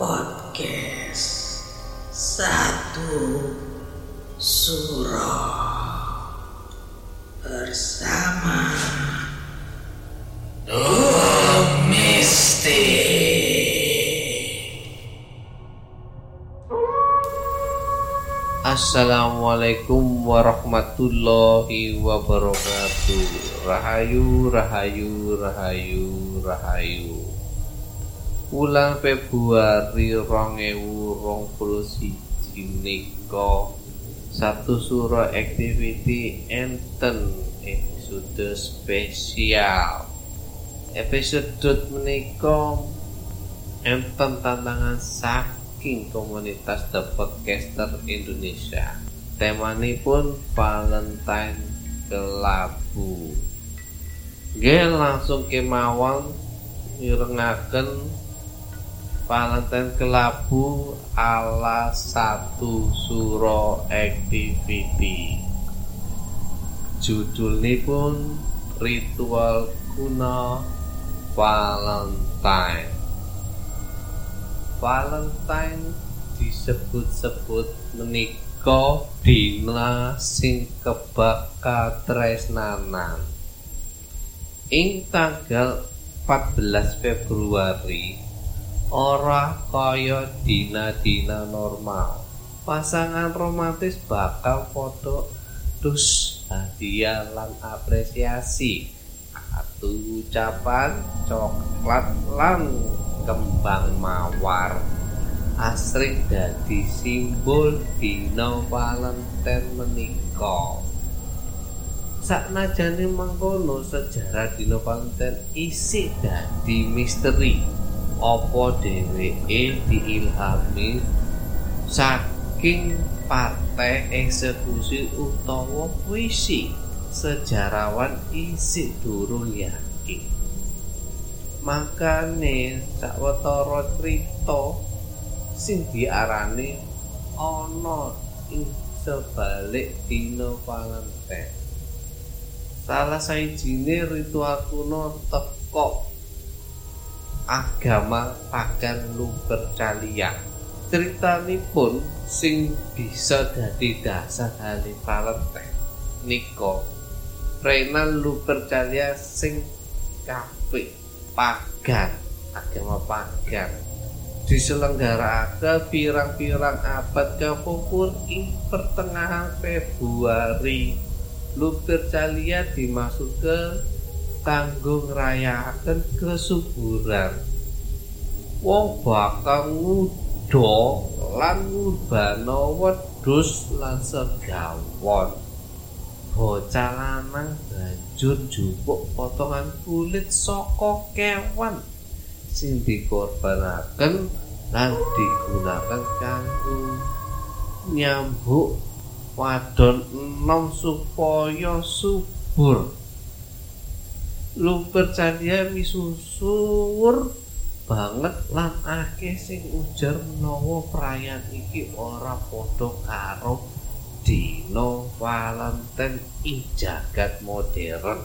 Podcast Satu Surah Bersama Mistik Assalamualaikum warahmatullahi wabarakatuh. Rahayu, rahayu, rahayu, rahayu. Bulan Februari rong ewu rong puluh siji satu surah activity enten episode spesial. Episode menika enten tantangan saking komunitas The Podcaster Indonesia. Temanipun Valentine kelabu. Nggih langsung kemawon mirengaken Valentine kelabu ala satu suro activity judulipun ritual kuno Valentine. Valentine disebut-sebut menika dina sing kebak katresnanan. Ing tanggal 14 Februari ora kaya dina-dina normal. Pasangan romantis bakal foto terus hadiah lan apresiasi. Atu ucapan coklat lan kembang mawar. Asring dadi simbol dina Valentine menika. Saknajane mangkono sejarah dina Valentine isih dadi misteri apa dheweke diilhami saking partai eksekusi utawa puisi sejarawan isih durung yakin. Makane sawetara crita sing diarani ana ing sebalik dina Valentine. Salah sawijine ritual kuno teko agama pagan Lupercalia. Critanipun sing bisa dadi dasar hali Valentine nika Renan Lupercalia sing kafe pagan agama pagan diselenggarakaken pirang-pirang abad kepungkur ing pertengahan Februari Lupercalia dimasuk ke kanggo ngrayakaken kesuburan. Wong bakal ngudo lan ngubana wedhus lan segawon. Bocah lanang banjur njupuk potongan kulit saka kewan sing dikorbanaken lan digunakan kanggo nyambuk wadon enom supaya subur lu percaya misusur banget lan akeh sing ujar menawa perayaan iki ora padha karo dina Valentine ing jagat modern.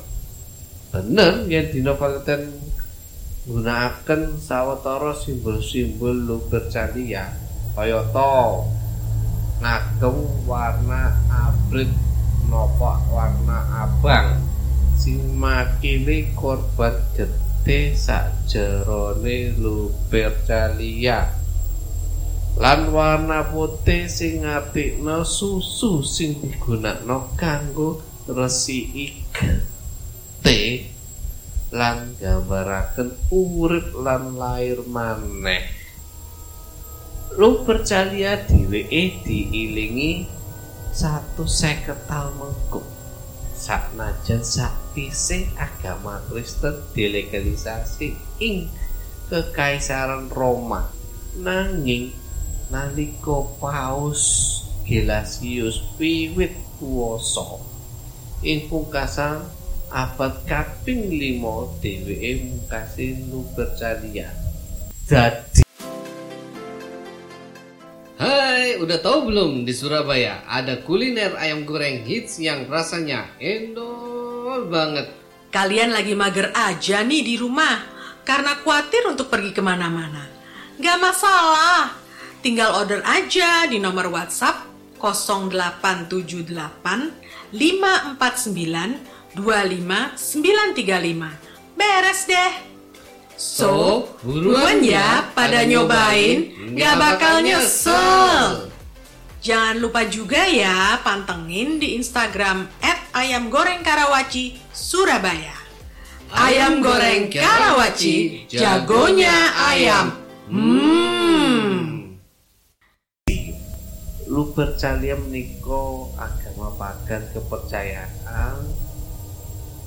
Bener yen dina Valentine gunakan sawetara simbol-simbol lu percaya kayata ngagem warna abrit napa warna abang sing makili korban getih sakjerone lupercalia lan warna putih sing ngatikno susu sing digunakno kanggo resiki getih. Lan gambaraken urip lan lair maneh. Lupercalia dheweke diilingi satu seket tahun mengkuk saknajan sakwise agama Kristen dilegalisasi ing kekaisaran Roma. Nanging nalika Paus Gelasius wiwit kuwasa ing pungkasan abad kaping 5 dheweke mungkasi Lupercalia dadi Udah tahu belum di Surabaya ada kuliner ayam goreng hits yang rasanya endol banget. Kalian lagi mager aja nih di rumah karena khawatir untuk pergi ke mana-mana. Gak masalah, tinggal order aja di nomor WhatsApp 0878 549 25935. Beres deh. So, buruan ya pada nyobain, nggak bakal nyesel. Jangan lupa juga ya pantengin di Instagram ayam goreng Karawaci Surabaya. Ayam goreng Karawaci, jagonya ayam. Hmm. Lu percaya menika agama pagan kepercayaan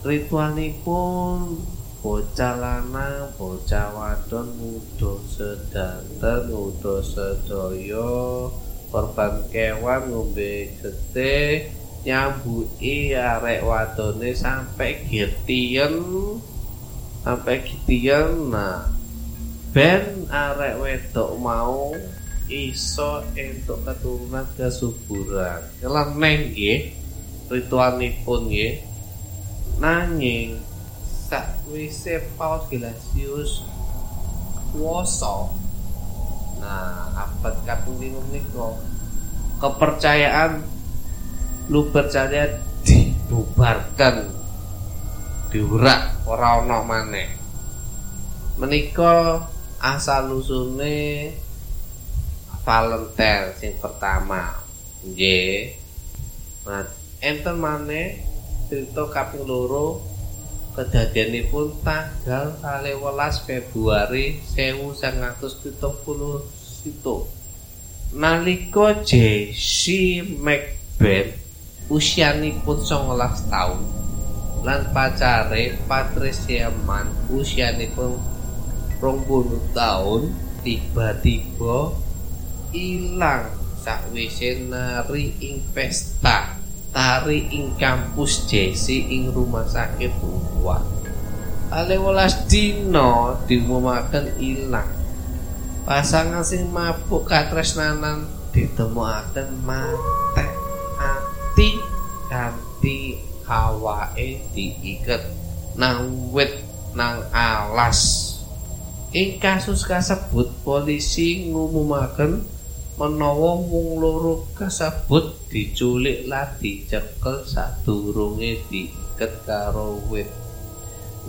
ritualipun bocah lanang bocah wadon muda sedanten muda sedaya. Korban kewan ngombe getih nyambuki arek wadone sampai gitien sampai gitien nah. Ben arek wedok mau iso entuk keturunan kesuburan. Nyeleneh nggih ritualipun nggih. Nanging sakwise Paus Gelasius kuoso nah abad kaping lima menika kepercayaan lu percaya dibubarkan diurak ora ana maneh. Menika asal usune Valentine sing pertama. Nggih. Nah enten maneh cerita kaping loro kedadianipun tanggal 12 Februari 1977 nalika Jesse McBeth usianipun 19 tahun lan pacare Patricia Mann usianipun 20 tahun tiba-tiba ilang sakwise nari ing pesta tari ing kampus Jesse ing rumah sakit tua Alewelas dino diumumaken ilang. Pasangan sing mabuk katresnanan ditemukaken mate ati kanthi awake diiket nang wit nang alas. Ing kasus kasebut polisi ngumumaken menawa wong loro kasebut diculik lan dicekel sadurunge diiket karo wit.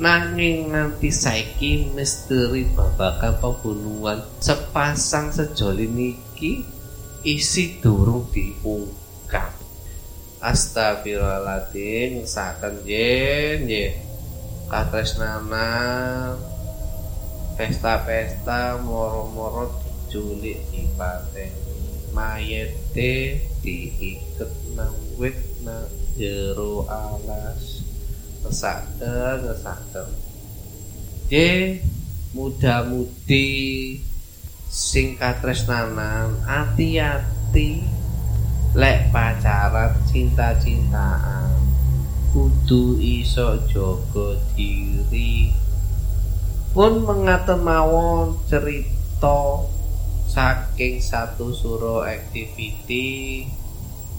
Nanging nganti saiki misteri babagan pembunuhan sepasang sejoli niki isi durung diungkap. Astagfirullahaladzim Ngesakan jen jen Katresnana Pesta-pesta Moro-moro diculik Dipateni Mayete Diiket nang wit Nang jero alas. Ngesakan Ngesakan J Muda-mudi Sing katresnanan Hati-hati lek pacaran cinta-cintaan. Kudu iso jogo diri. Pun mengaten mawon cerita saking satu suro activity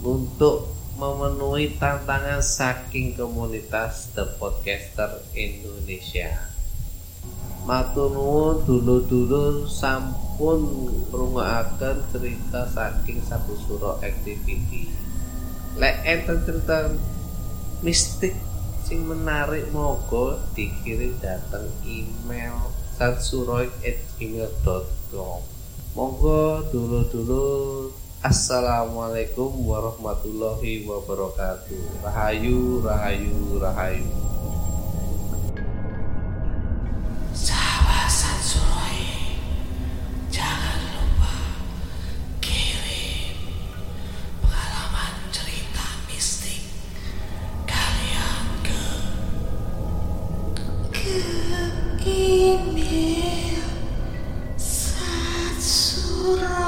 untuk memenuhi tantangan saking komunitas The Podcaster Indonesia. Matur dulu-dulu sampun ngrungokaken cerita saking satu suro activity. Lek enten cerita mistik sing menarik moga dikirim datang email satsuroid@gmail.com. Monggo dulu-dulu Assalamualaikum warahmatullahi wabarakatuh. Rahayu, rahayu, rahayu. Hola.